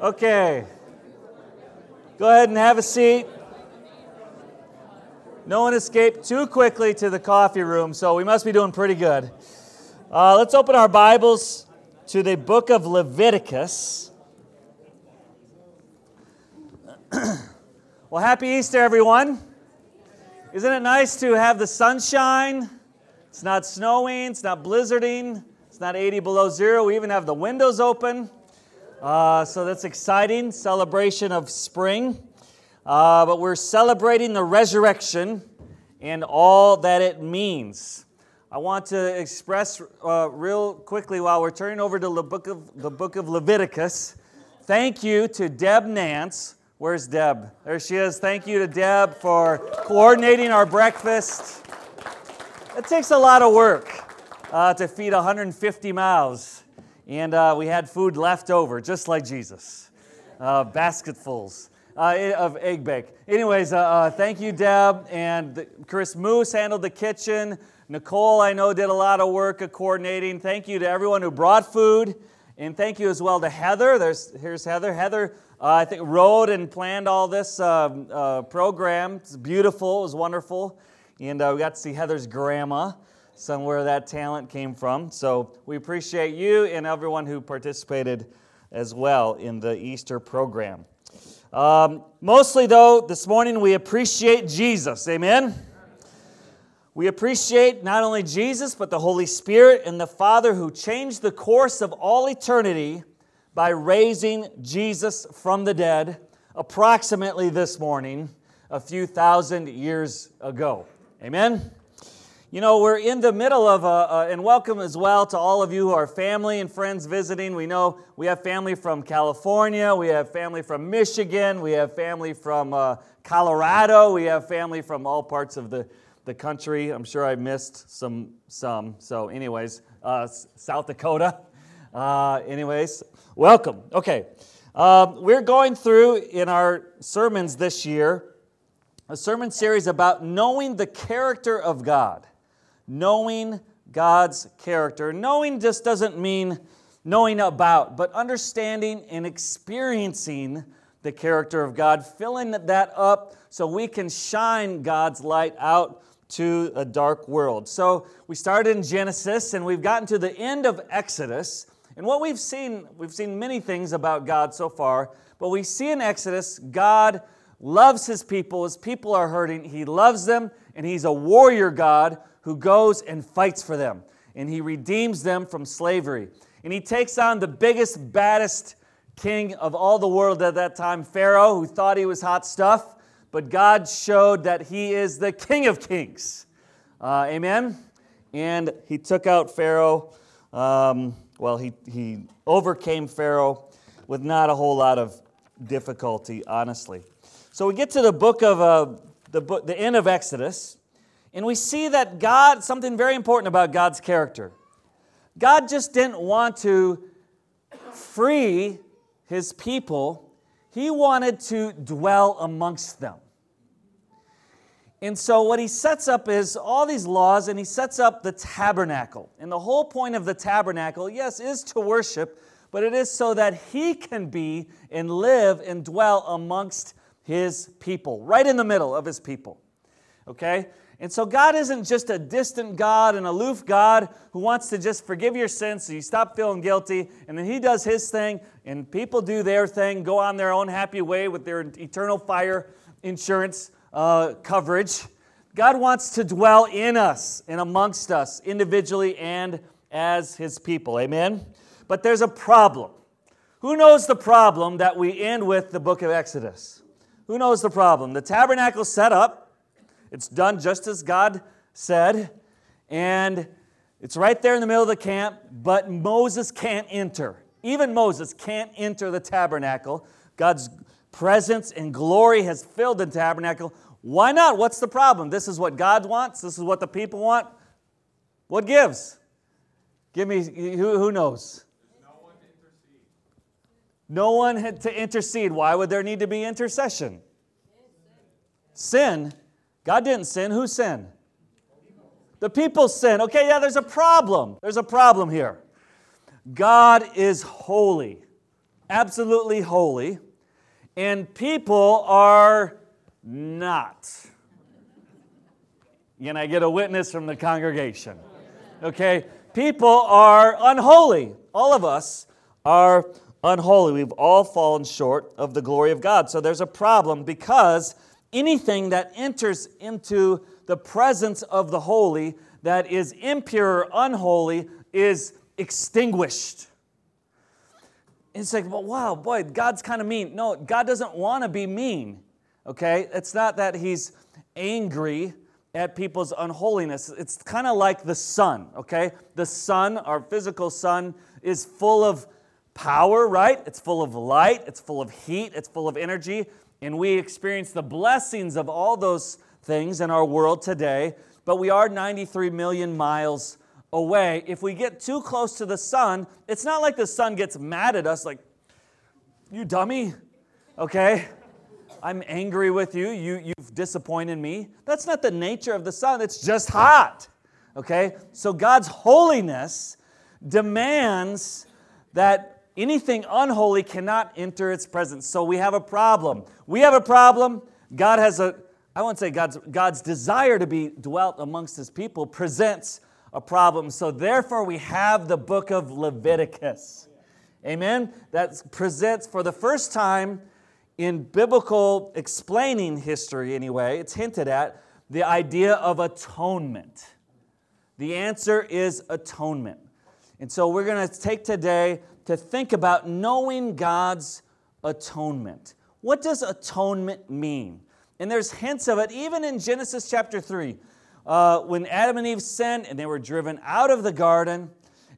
Okay. Go ahead and have a seat. No one escaped too quickly to the coffee room, so we must be doing pretty good. Uh, let's open our Bibles to the book of Leviticus. well, happy Easter, everyone. Isn't it nice to have the sunshine? It's not snowing, it's not blizzarding, it's not 80 below zero. We even have the windows open. Uh, so that's exciting celebration of spring. Uh, but we're celebrating the resurrection and all that it means. I want to express uh, real quickly while we're turning over to the book of the book of Leviticus. Thank you to Deb Nance. Where's Deb? There she is. Thank you to Deb for coordinating our breakfast. It takes a lot of work uh, to feed 150 mouths and uh, we had food left over, just like Jesus, uh, basketfuls uh, of egg bake. Anyways, uh, uh, thank you, Deb. And Chris Moose handled the kitchen. Nicole, I know, did a lot of work of coordinating. Thank you to everyone who brought food. And thank you as well to Heather. There's, here's Heather. Heather, uh, I think, wrote and planned all this um, program. It's beautiful, it was wonderful. And we got to see Heather's grandma somewhere that talent came from. So we appreciate you and everyone who participated as well in the Easter program. Um, mostly, though, this morning we appreciate Jesus. Amen? We appreciate not only Jesus, but the Holy Spirit and the Father who changed the course of all eternity by raising Jesus from the dead approximately this morning, a few thousand years ago. Amen? You know, we're in the middle of, a, a, and welcome as well to all of you who are family and friends visiting. We know we have family from California, we have family from Michigan, we have family from uh, Colorado, we have family from all parts of the, the country. I'm sure I missed some, some. So, anyways, uh, South Dakota. Uh, anyways, welcome. Okay. Um, we're going through in our sermons this year a sermon series about knowing the character of God knowing God's character. Knowing just doesn't mean knowing about, but understanding and experiencing the character of God, filling that up so we can shine God's light out to a dark world. So we started in Genesis and we've gotten to the end of Exodus. And what we've seen, we've seen many things about God so far, but we see in Exodus, God loves his people. His people are hurting. He loves them, and he's a warrior God who goes and fights for them, and he redeems them from slavery. And he takes on the biggest, baddest king of all the world at that time, Pharaoh, who thought he was hot stuff, but God showed that he is the king of kings. Uh, amen? And he took out Pharaoh. Um, well, he, he overcame Pharaoh with not a whole lot of difficulty, honestly. So we get to the book of uh, the, book, the end of Exodus, and we see that God, something very important about God's character. God just didn't want to free his people, he wanted to dwell amongst them. And so, what he sets up is all these laws, and he sets up the tabernacle. And the whole point of the tabernacle, yes, is to worship, but it is so that he can be and live and dwell amongst his people, right in the middle of his people. Okay? And so God isn't just a distant God, an aloof God who wants to just forgive your sins so you stop feeling guilty, and then He does His thing, and people do their thing, go on their own happy way with their eternal fire insurance uh, coverage. God wants to dwell in us and amongst us, individually and as His people. Amen? But there's a problem. Who knows the problem that we end with the book of Exodus? Who knows the problem? The tabernacle set up it's done just as God said, and it's right there in the middle of the camp, but Moses can't enter. Even Moses can't enter the tabernacle. God's presence and glory has filled the tabernacle. Why not? What's the problem? This is what God wants. This is what the people want. What gives? Give me, who, who knows? No one, no one had to intercede. Why would there need to be intercession? Sin God didn't sin. Who sinned? The people sin. Okay, yeah, there's a problem. There's a problem here. God is holy. absolutely holy, and people are not. Can I get a witness from the congregation? Okay, people are unholy. All of us are unholy. We've all fallen short of the glory of God. So there's a problem because anything that enters into the presence of the holy that is impure unholy is extinguished. It's like, well, wow, boy, God's kind of mean. No, God doesn't want to be mean. Okay? It's not that He's angry at people's unholiness. It's kind of like the sun, okay? The sun, our physical sun, is full of power, right? It's full of light, it's full of heat, it's full of energy, and we experience the blessings of all those things in our world today, but we are 93 million miles away. If we get too close to the sun, it's not like the sun gets mad at us, like, you dummy, okay? I'm angry with you. you. You've disappointed me. That's not the nature of the sun, it's just hot, okay? So God's holiness demands that anything unholy cannot enter its presence. So we have a problem. We have a problem. God has a, I won't say God's, God's desire to be dwelt amongst his people presents a problem. So therefore, we have the book of Leviticus. Amen? That presents for the first time in biblical explaining history, anyway, it's hinted at the idea of atonement. The answer is atonement. And so we're going to take today to think about knowing God's atonement. What does atonement mean? And there's hints of it even in Genesis chapter 3. Uh, when Adam and Eve sinned and they were driven out of the garden,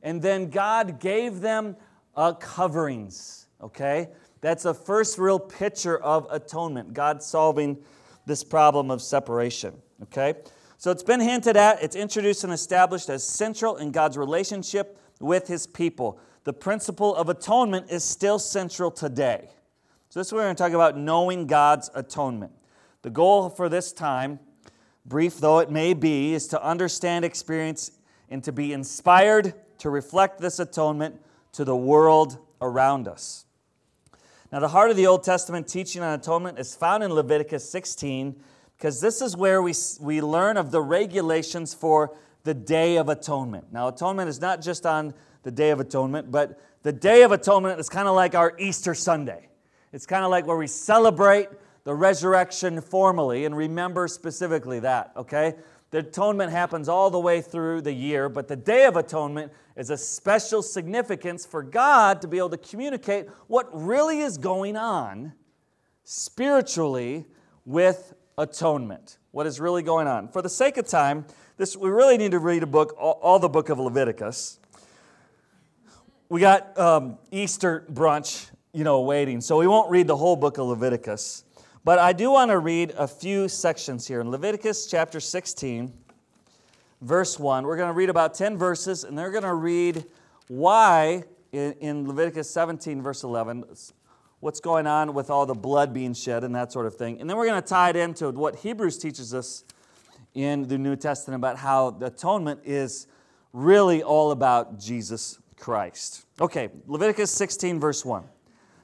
and then God gave them uh, coverings, okay? That's a first real picture of atonement, God solving this problem of separation, okay? So it's been hinted at, it's introduced and established as central in God's relationship with his people the principle of atonement is still central today. So, this is we're going to talk about knowing God's atonement. The goal for this time, brief though it may be, is to understand, experience, and to be inspired to reflect this atonement to the world around us. Now, the heart of the Old Testament teaching on atonement is found in Leviticus 16 because this is where we, we learn of the regulations for the Day of Atonement. Now, atonement is not just on the Day of Atonement, but the Day of Atonement is kind of like our Easter Sunday. It's kind of like where we celebrate the resurrection formally and remember specifically that, okay? The atonement happens all the way through the year, but the Day of Atonement is a special significance for God to be able to communicate what really is going on spiritually with atonement. What is really going on. For the sake of time, this, we really need to read a book, all, all the book of Leviticus we got um, Easter brunch, you know, waiting. So we won't read the whole book of Leviticus. But I do want to read a few sections here. In Leviticus chapter 16, verse 1, we're going to read about 10 verses, and they're going to read why in, in Leviticus 17, verse 11, what's going on with all the blood being shed and that sort of thing. And then we're going to tie it into what Hebrews teaches us in the New Testament about how the atonement is really all about Jesus Christ. Okay, Leviticus 16, verse 1.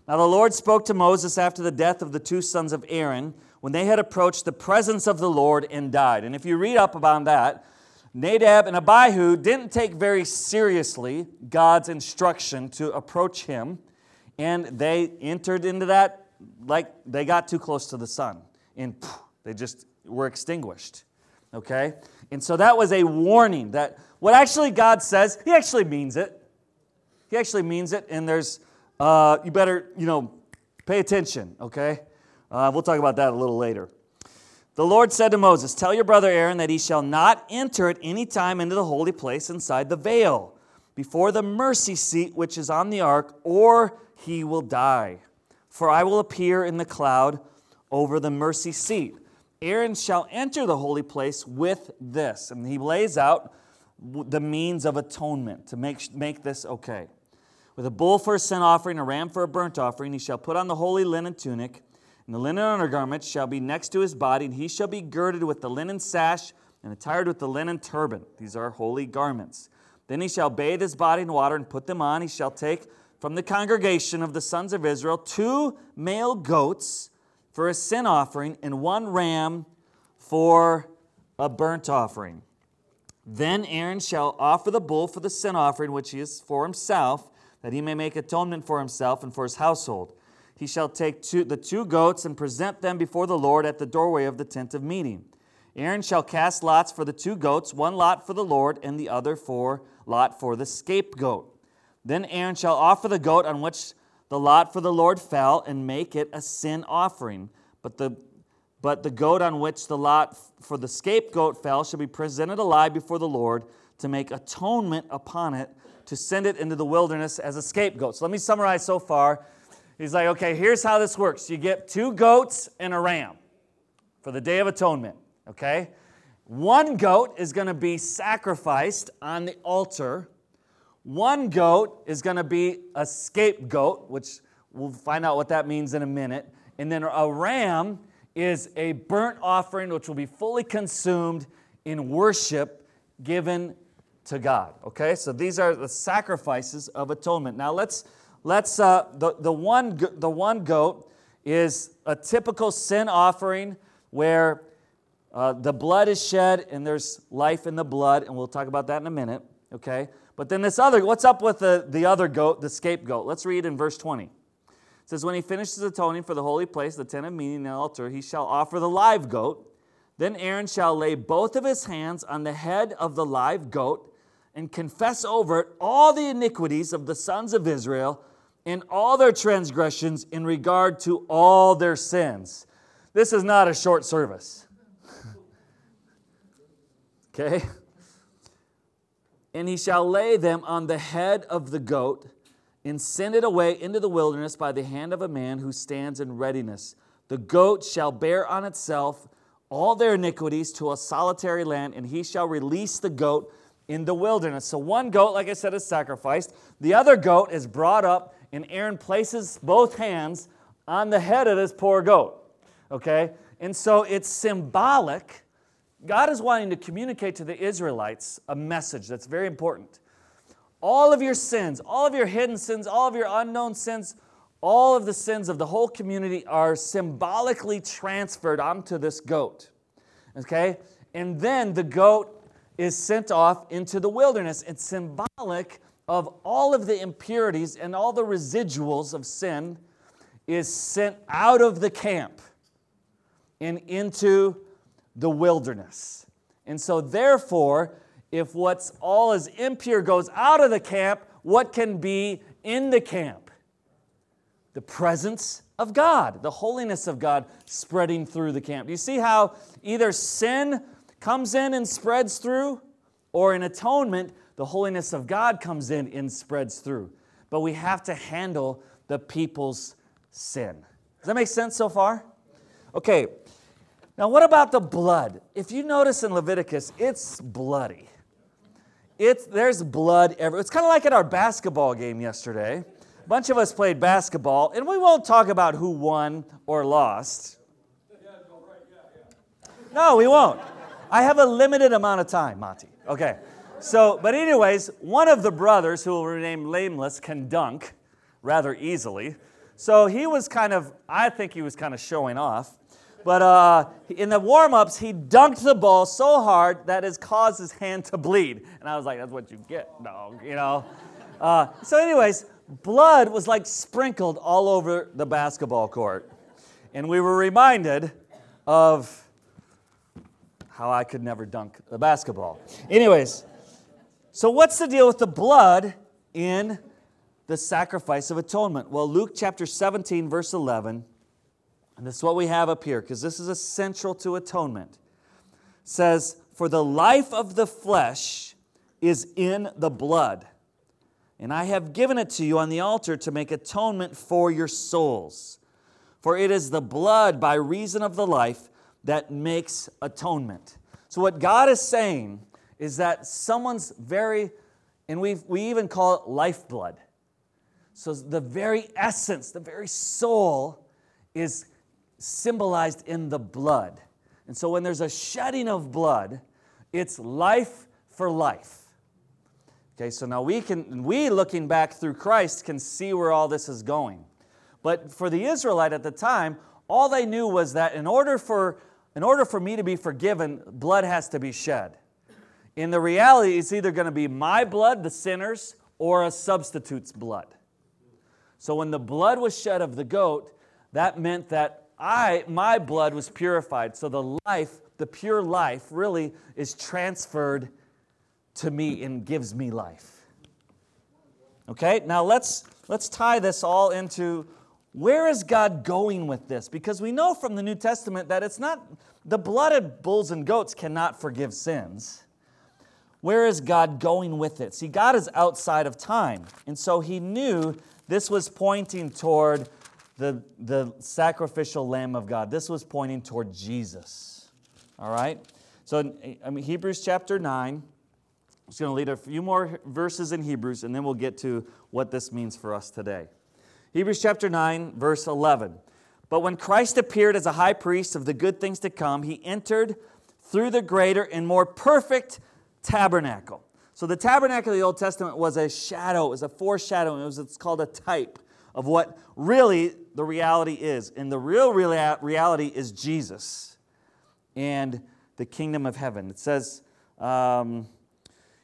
Now the Lord spoke to Moses after the death of the two sons of Aaron when they had approached the presence of the Lord and died. And if you read up about that, Nadab and Abihu didn't take very seriously God's instruction to approach him, and they entered into that like they got too close to the sun, and they just were extinguished. Okay? And so that was a warning that what actually God says, He actually means it. He actually means it, and there's, uh, you better, you know, pay attention, okay? Uh, we'll talk about that a little later. The Lord said to Moses, Tell your brother Aaron that he shall not enter at any time into the holy place inside the veil, before the mercy seat which is on the ark, or he will die. For I will appear in the cloud over the mercy seat. Aaron shall enter the holy place with this. And he lays out the means of atonement to make, make this okay. With a bull for a sin offering, a ram for a burnt offering, he shall put on the holy linen tunic, and the linen undergarment shall be next to his body, and he shall be girded with the linen sash and attired with the linen turban. These are holy garments. Then he shall bathe his body in water and put them on. He shall take from the congregation of the sons of Israel two male goats for a sin offering and one ram for a burnt offering. Then Aaron shall offer the bull for the sin offering, which he is for himself, that he may make atonement for himself and for his household. He shall take two, the two goats and present them before the Lord at the doorway of the tent of meeting. Aaron shall cast lots for the two goats, one lot for the Lord, and the other for lot for the scapegoat. Then Aaron shall offer the goat on which the lot for the Lord fell, and make it a sin offering. But the but the goat on which the lot for the scapegoat fell shall be presented alive before the Lord to make atonement upon it, to send it into the wilderness as a scapegoat. So let me summarize so far. He's like, okay, here's how this works you get two goats and a ram for the Day of Atonement, okay? One goat is going to be sacrificed on the altar. One goat is going to be a scapegoat, which we'll find out what that means in a minute. And then a ram is a burnt offering which will be fully consumed in worship given to God. Okay, so these are the sacrifices of atonement. Now let's let's uh, the the one the one goat is a typical sin offering where uh, the blood is shed and there's life in the blood, and we'll talk about that in a minute. Okay, but then this other what's up with the the other goat, the scapegoat? Let's read in verse twenty. Says, When he finishes atoning for the holy place, the tent of meeting, and the altar, he shall offer the live goat. Then Aaron shall lay both of his hands on the head of the live goat and confess over it all the iniquities of the sons of Israel and all their transgressions in regard to all their sins. This is not a short service. okay? And he shall lay them on the head of the goat and send it away into the wilderness by the hand of a man who stands in readiness. The goat shall bear on itself all their iniquities to a solitary land, and he shall release the goat in the wilderness. So, one goat, like I said, is sacrificed. The other goat is brought up, and Aaron places both hands on the head of this poor goat. Okay? And so it's symbolic. God is wanting to communicate to the Israelites a message that's very important all of your sins, all of your hidden sins, all of your unknown sins, all of the sins of the whole community are symbolically transferred onto this goat. Okay? And then the goat is sent off into the wilderness. It's symbolic of all of the impurities and all the residuals of sin is sent out of the camp and into the wilderness. And so, therefore, if what's all is impure goes out of the camp, what can be in the camp? The presence of God, the holiness of God spreading through the camp. Do you see how either sin comes in and spreads through, or in atonement, the holiness of God comes in and spreads through? But we have to handle the people's sin. Does that make sense so far? Okay, now what about the blood? If you notice in Leviticus, it's bloody. It's, there's blood everywhere. It's kind of like at our basketball game yesterday. A bunch of us played basketball, and we won't talk about who won or lost. No, we won't. I have a limited amount of time, Monty. Okay. So, but anyways, one of the brothers who will remain nameless can dunk rather easily. So he was kind of, I think he was kind of showing off. But uh, in the warm ups, he dunked the ball so hard that it caused his hand to bleed. And I was like, that's what you get, dog, you know? Uh, so, anyways, blood was like sprinkled all over the basketball court. And we were reminded of how I could never dunk the basketball. Anyways, so what's the deal with the blood in the sacrifice of atonement? Well, Luke chapter 17, verse 11 and this is what we have up here because this is essential to atonement. Says, For the life of the flesh is in the blood, and I have given it to you on the altar to make atonement for your souls. For it is the blood by reason of the life that makes atonement. So, what God is saying is that someone's very, and we we even call it lifeblood. So, the very essence, the very soul is symbolized in the blood. And so when there's a shedding of blood, it's life for life. Okay, so now we can, we looking back through Christ, can see where all this is going. But for the Israelite at the time, all they knew was that in order for, in order for me to be forgiven, blood has to be shed. In the reality, it's either going to be my blood, the sinner's, or a substitute's blood. So when the blood was shed of the goat, that meant that I, my blood was purified. So the life, the pure life, really is transferred to me and gives me life. Okay, now let's, let's tie this all into where is God going with this? Because we know from the New Testament that it's not, the blood of bulls and goats cannot forgive sins. Where is God going with it? See, God is outside of time. And so he knew this was pointing toward the, the sacrificial Lamb of God. This was pointing toward Jesus. All right? So, I mean, Hebrews chapter 9, I'm just going to lead a few more verses in Hebrews, and then we'll get to what this means for us today. Hebrews chapter 9, verse 11. But when Christ appeared as a high priest of the good things to come, he entered through the greater and more perfect tabernacle. So the tabernacle of the Old Testament was a shadow, it was a foreshadowing, it was it's called a type of what really the reality is. And the real reality is Jesus and the kingdom of heaven. It says, um,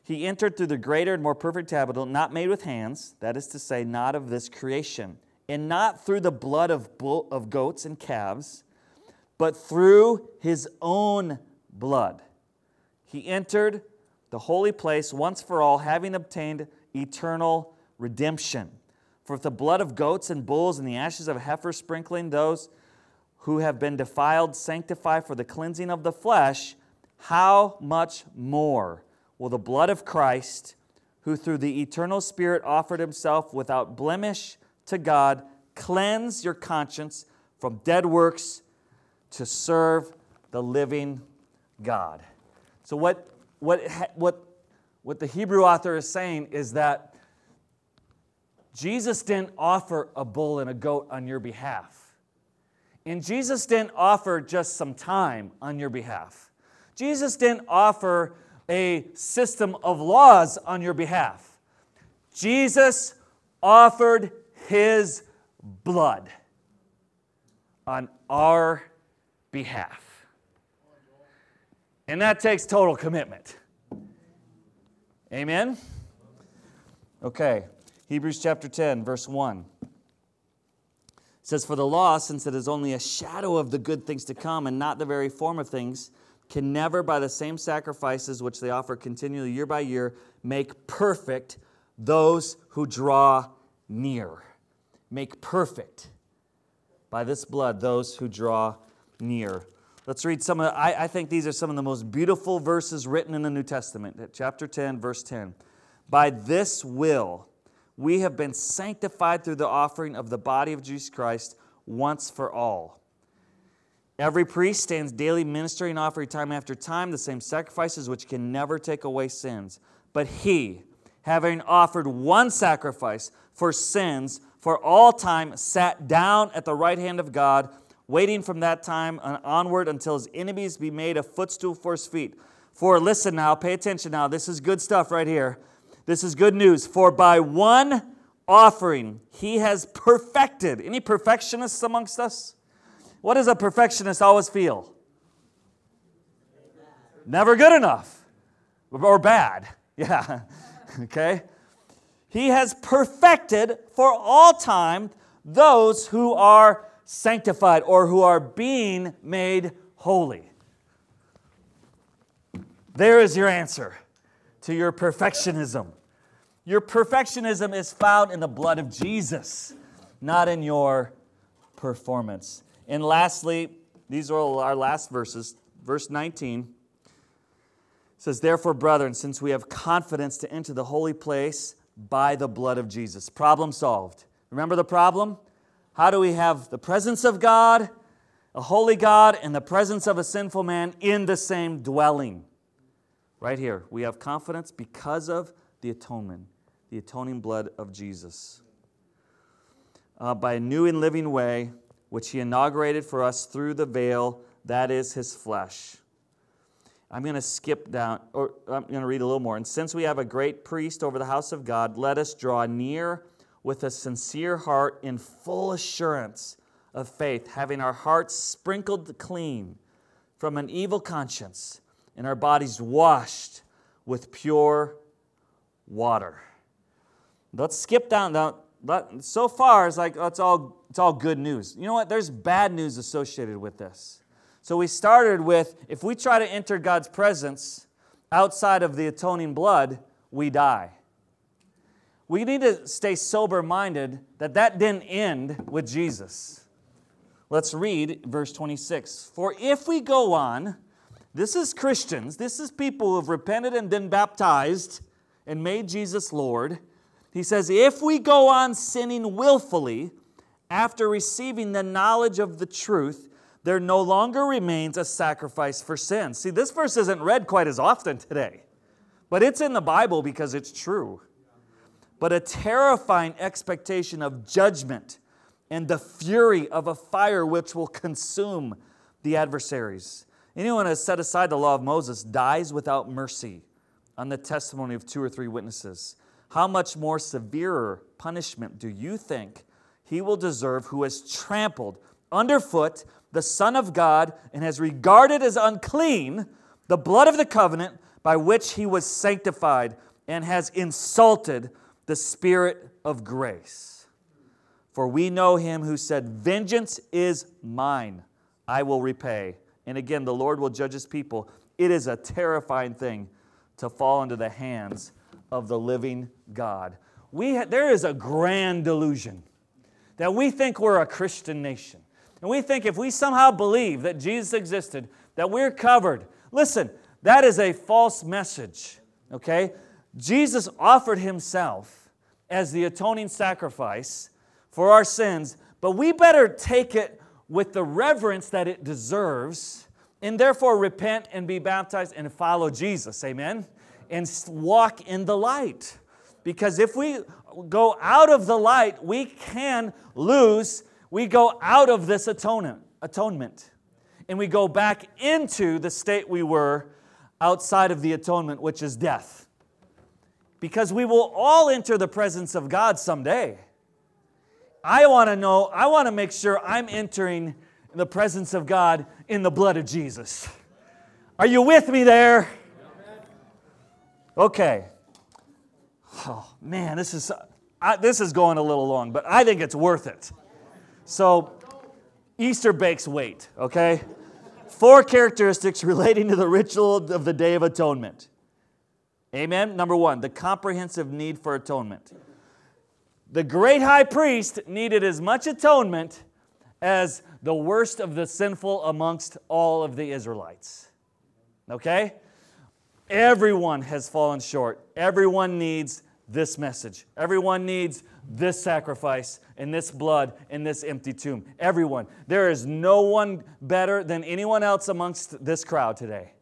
he entered through the greater and more perfect tabernacle, not made with hands, that is to say, not of this creation, and not through the blood of, bull, of goats and calves, but through his own blood. He entered the holy place once for all, having obtained eternal redemption. For if the blood of goats and bulls and the ashes of heifer sprinkling those who have been defiled sanctify for the cleansing of the flesh, how much more? will the blood of Christ, who through the eternal Spirit offered himself without blemish to God, cleanse your conscience from dead works to serve the living God. So, what, what, what, what the Hebrew author is saying is that Jesus didn't offer a bull and a goat on your behalf. And Jesus didn't offer just some time on your behalf. Jesus didn't offer a system of laws on your behalf. Jesus offered his blood on our behalf. And that takes total commitment. Amen? Okay, Hebrews chapter 10, verse 1. It says, For the law, since it is only a shadow of the good things to come and not the very form of things, can never, by the same sacrifices which they offer continually year by year, make perfect those who draw near. Make perfect by this blood those who draw near. Let's read some of, I, I think these are some of the most beautiful verses written in the New Testament. Chapter 10, verse 10. By this will we have been sanctified through the offering of the body of Jesus Christ once for all. Every priest stands daily ministering, offering time after time the same sacrifices which can never take away sins. But he, having offered one sacrifice for sins for all time, sat down at the right hand of God, waiting from that time onward until his enemies be made a footstool for his feet. For listen now, pay attention now. This is good stuff right here. This is good news. For by one offering he has perfected. Any perfectionists amongst us? What does a perfectionist always feel? Never good enough or bad. Yeah. okay? He has perfected for all time those who are sanctified or who are being made holy. There is your answer to your perfectionism. Your perfectionism is found in the blood of Jesus, not in your performance. And lastly, these are our last verses. Verse 19 says, Therefore, brethren, since we have confidence to enter the holy place by the blood of Jesus. Problem solved. Remember the problem? How do we have the presence of God, a holy God, and the presence of a sinful man in the same dwelling? Right here, we have confidence because of the atonement, the atoning blood of Jesus. Uh, by a new and living way, which he inaugurated for us through the veil, that is his flesh. I'm going to skip down, or I'm going to read a little more. And since we have a great priest over the house of God, let us draw near with a sincere heart in full assurance of faith, having our hearts sprinkled clean from an evil conscience and our bodies washed with pure water. Let's skip down. Now, so far, it's like it's all, it's all good news. You know what? There's bad news associated with this. So we started with if we try to enter God's presence outside of the atoning blood, we die. We need to stay sober minded that that didn't end with Jesus. Let's read verse 26. For if we go on, this is Christians, this is people who have repented and been baptized and made Jesus Lord. He says, If we go on sinning willfully after receiving the knowledge of the truth, there no longer remains a sacrifice for sin. See, this verse isn't read quite as often today, but it's in the Bible because it's true. But a terrifying expectation of judgment and the fury of a fire which will consume the adversaries. Anyone who has set aside the law of Moses dies without mercy on the testimony of two or three witnesses. How much more severer punishment do you think he will deserve who has trampled underfoot the Son of God and has regarded as unclean the blood of the covenant by which he was sanctified and has insulted the Spirit of grace. For we know him who said, Vengeance is mine, I will repay. And again, the Lord will judge his people. It is a terrifying thing to fall into the hands of the living God. We ha- there is a grand delusion that we think we're a Christian nation. And we think if we somehow believe that Jesus existed, that we're covered. Listen, that is a false message, okay? Jesus offered himself as the atoning sacrifice for our sins, but we better take it with the reverence that it deserves and therefore repent and be baptized and follow Jesus. Amen? And walk in the light. Because if we go out of the light, we can lose we go out of this atonement, atonement and we go back into the state we were outside of the atonement, which is death. Because we will all enter the presence of God someday. I want to know, I want to make sure I'm entering the presence of God in the blood of Jesus. Are you with me there? Okay. Oh, man, this is, I, this is going a little long, but I think it's worth it. So, Easter bakes wait, okay? Four characteristics relating to the ritual of the Day of Atonement. Amen? Number one, the comprehensive need for atonement. The great high priest needed as much atonement as the worst of the sinful amongst all of the Israelites. Okay? Everyone has fallen short. Everyone needs this message. Everyone needs this sacrifice and this blood and this empty tomb. Everyone. There is no one better than anyone else amongst this crowd today.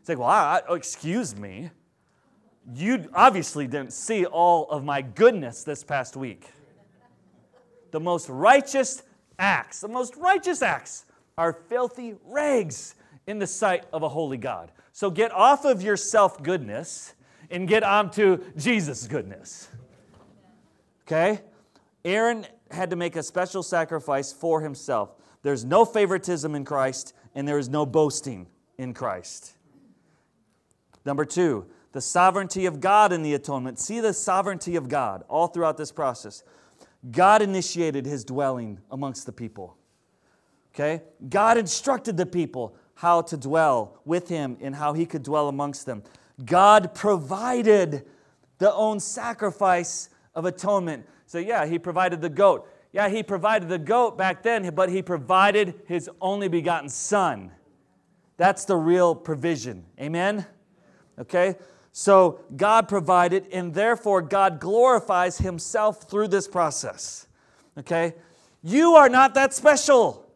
It's like, well, I, oh, excuse me. You obviously didn't see all of my goodness this past week. The most righteous acts, the most righteous acts are filthy rags in the sight of a holy God. So get off of your self goodness and get onto Jesus' goodness. Okay? Aaron had to make a special sacrifice for himself. There's no favoritism in Christ, and there is no boasting in Christ. Number two, the sovereignty of God in the atonement. See the sovereignty of God all throughout this process. God initiated his dwelling amongst the people. Okay? God instructed the people how to dwell with him and how he could dwell amongst them. God provided the own sacrifice of atonement. So, yeah, he provided the goat. Yeah, he provided the goat back then, but he provided his only begotten son. That's the real provision. Amen? Okay? So, God provided, and therefore, God glorifies himself through this process. Okay? You are not that special.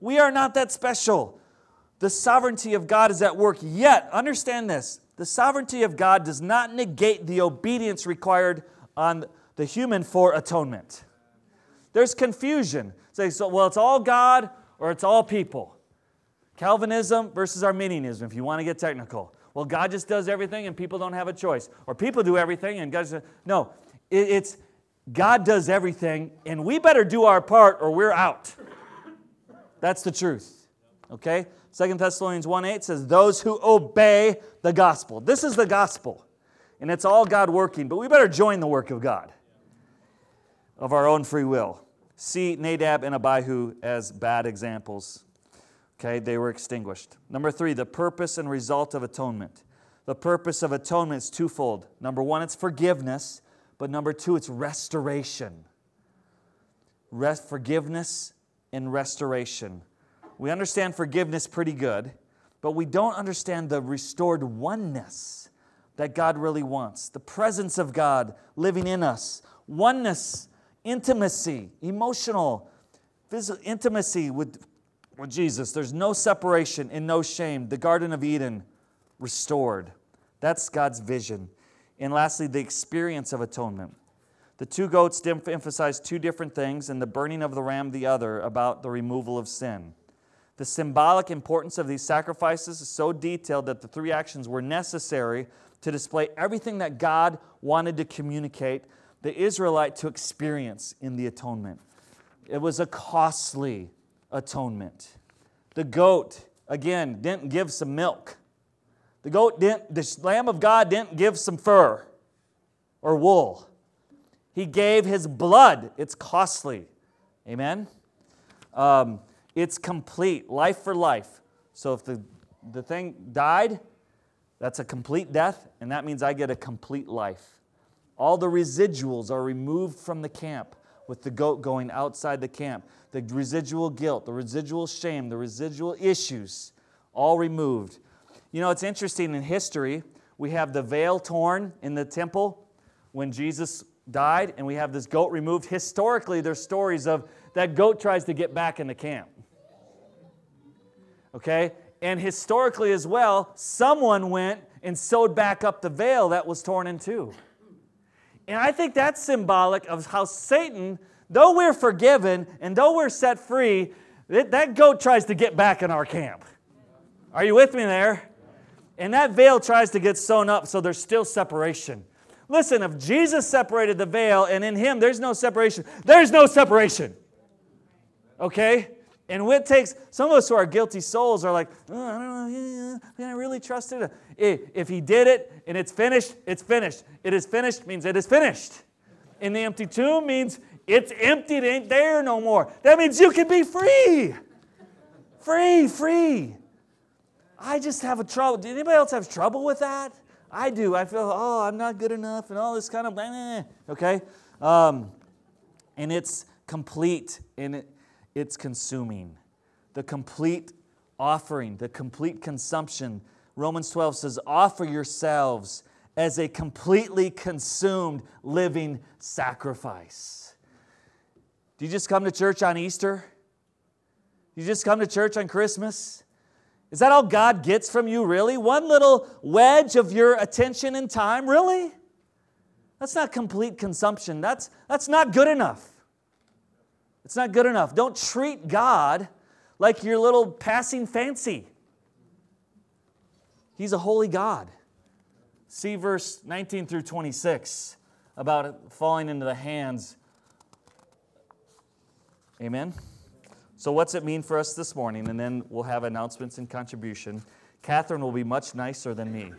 We are not that special. The sovereignty of God is at work. Yet, understand this the sovereignty of God does not negate the obedience required on the human for atonement. There's confusion. Say, so, well, it's all God or it's all people. Calvinism versus Arminianism, if you want to get technical. Well, God just does everything and people don't have a choice. Or people do everything and God just. No, it, it's God does everything and we better do our part or we're out. That's the truth. Okay? Second Thessalonians 1 8 says, Those who obey the gospel. This is the gospel. And it's all God working, but we better join the work of God of our own free will. See Nadab and Abihu as bad examples. Okay, they were extinguished. Number three, the purpose and result of atonement. The purpose of atonement is twofold. Number one, it's forgiveness, but number two, it's restoration. Rest, forgiveness and restoration. We understand forgiveness pretty good, but we don't understand the restored oneness that God really wants. The presence of God living in us, oneness, intimacy, emotional, physical intimacy with, with Jesus. There's no separation and no shame. The Garden of Eden restored. That's God's vision. And lastly, the experience of atonement. The two goats emphasize two different things, and the burning of the ram the other about the removal of sin. The symbolic importance of these sacrifices is so detailed that the three actions were necessary to display everything that God wanted to communicate the Israelite to experience in the atonement. It was a costly atonement. The goat, again, didn't give some milk. The goat didn't, the Lamb of God didn't give some fur or wool. He gave his blood. It's costly. Amen? Um, it's complete, life for life. So if the, the thing died, that's a complete death, and that means I get a complete life. All the residuals are removed from the camp with the goat going outside the camp. The residual guilt, the residual shame, the residual issues, all removed. You know, it's interesting in history, we have the veil torn in the temple when Jesus died, and we have this goat removed. Historically, there's stories of that goat tries to get back in the camp. Okay? And historically as well, someone went and sewed back up the veil that was torn in two. And I think that's symbolic of how Satan, though we're forgiven and though we're set free, that goat tries to get back in our camp. Are you with me there? And that veil tries to get sewn up so there's still separation. Listen, if Jesus separated the veil and in him there's no separation, there's no separation. Okay? And what takes, some of us who are guilty souls are like, oh, I don't know, yeah, I really trust it? If he did it and it's finished, it's finished. It is finished means it is finished. In the empty tomb means it's empty, it ain't there no more. That means you can be free. Free, free. I just have a trouble. Did anybody else have trouble with that? I do. I feel, oh, I'm not good enough and all this kind of, eh, okay? Um, and it's complete. And it, it's consuming. The complete offering, the complete consumption. Romans 12 says, Offer yourselves as a completely consumed living sacrifice. Do you just come to church on Easter? You just come to church on Christmas? Is that all God gets from you, really? One little wedge of your attention and time, really? That's not complete consumption. That's, that's not good enough. It's not good enough. Don't treat God like your little passing fancy. He's a holy God. See verse 19 through 26 about falling into the hands. Amen. So, what's it mean for us this morning? And then we'll have announcements and contribution. Catherine will be much nicer than me.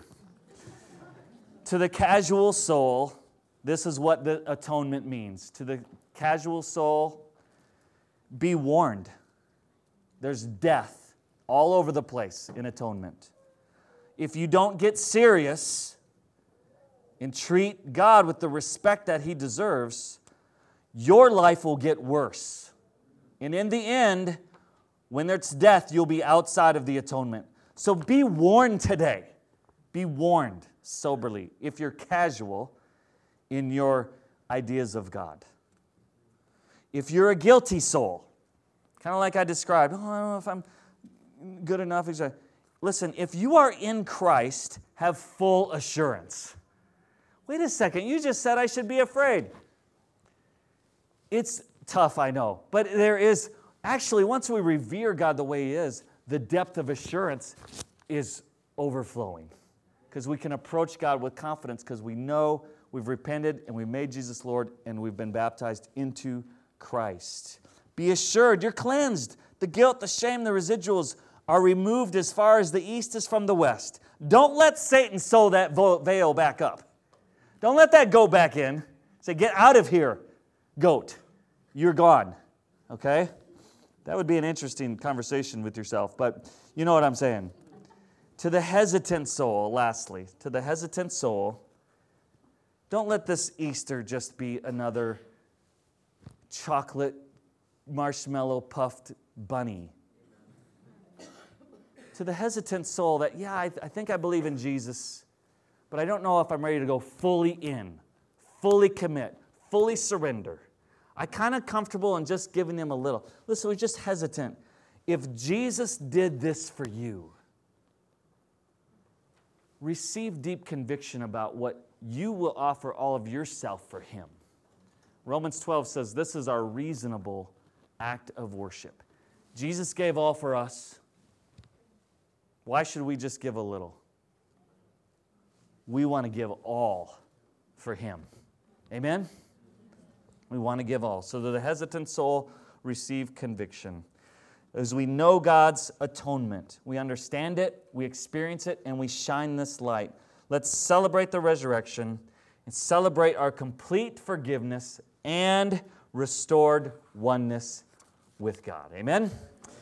to the casual soul, this is what the atonement means. To the casual soul, be warned. There's death all over the place in atonement. If you don't get serious and treat God with the respect that He deserves, your life will get worse. And in the end, when there's death, you'll be outside of the atonement. So be warned today. Be warned soberly if you're casual in your ideas of God. If you're a guilty soul, kind of like I described, oh, I don't know if I'm good enough. Listen, if you are in Christ, have full assurance. Wait a second, you just said I should be afraid. It's tough, I know, but there is actually, once we revere God the way He is, the depth of assurance is overflowing because we can approach God with confidence because we know we've repented and we've made Jesus Lord and we've been baptized into Christ. Be assured you're cleansed. The guilt, the shame, the residuals are removed as far as the east is from the west. Don't let Satan sew that veil back up. Don't let that go back in. Say, get out of here, goat. You're gone. Okay? That would be an interesting conversation with yourself, but you know what I'm saying. To the hesitant soul, lastly, to the hesitant soul, don't let this Easter just be another chocolate marshmallow puffed bunny. To the hesitant soul that, yeah, I, th- I think I believe in Jesus, but I don't know if I'm ready to go fully in, fully commit, fully surrender. I kind of comfortable in just giving him a little. Listen, we're just hesitant. If Jesus did this for you, receive deep conviction about what you will offer all of yourself for him. Romans 12 says this is our reasonable act of worship. Jesus gave all for us. Why should we just give a little? We want to give all for him. Amen? We want to give all. So that the hesitant soul receive conviction. As we know God's atonement, we understand it, we experience it, and we shine this light. Let's celebrate the resurrection and celebrate our complete forgiveness and restored oneness with God. Amen.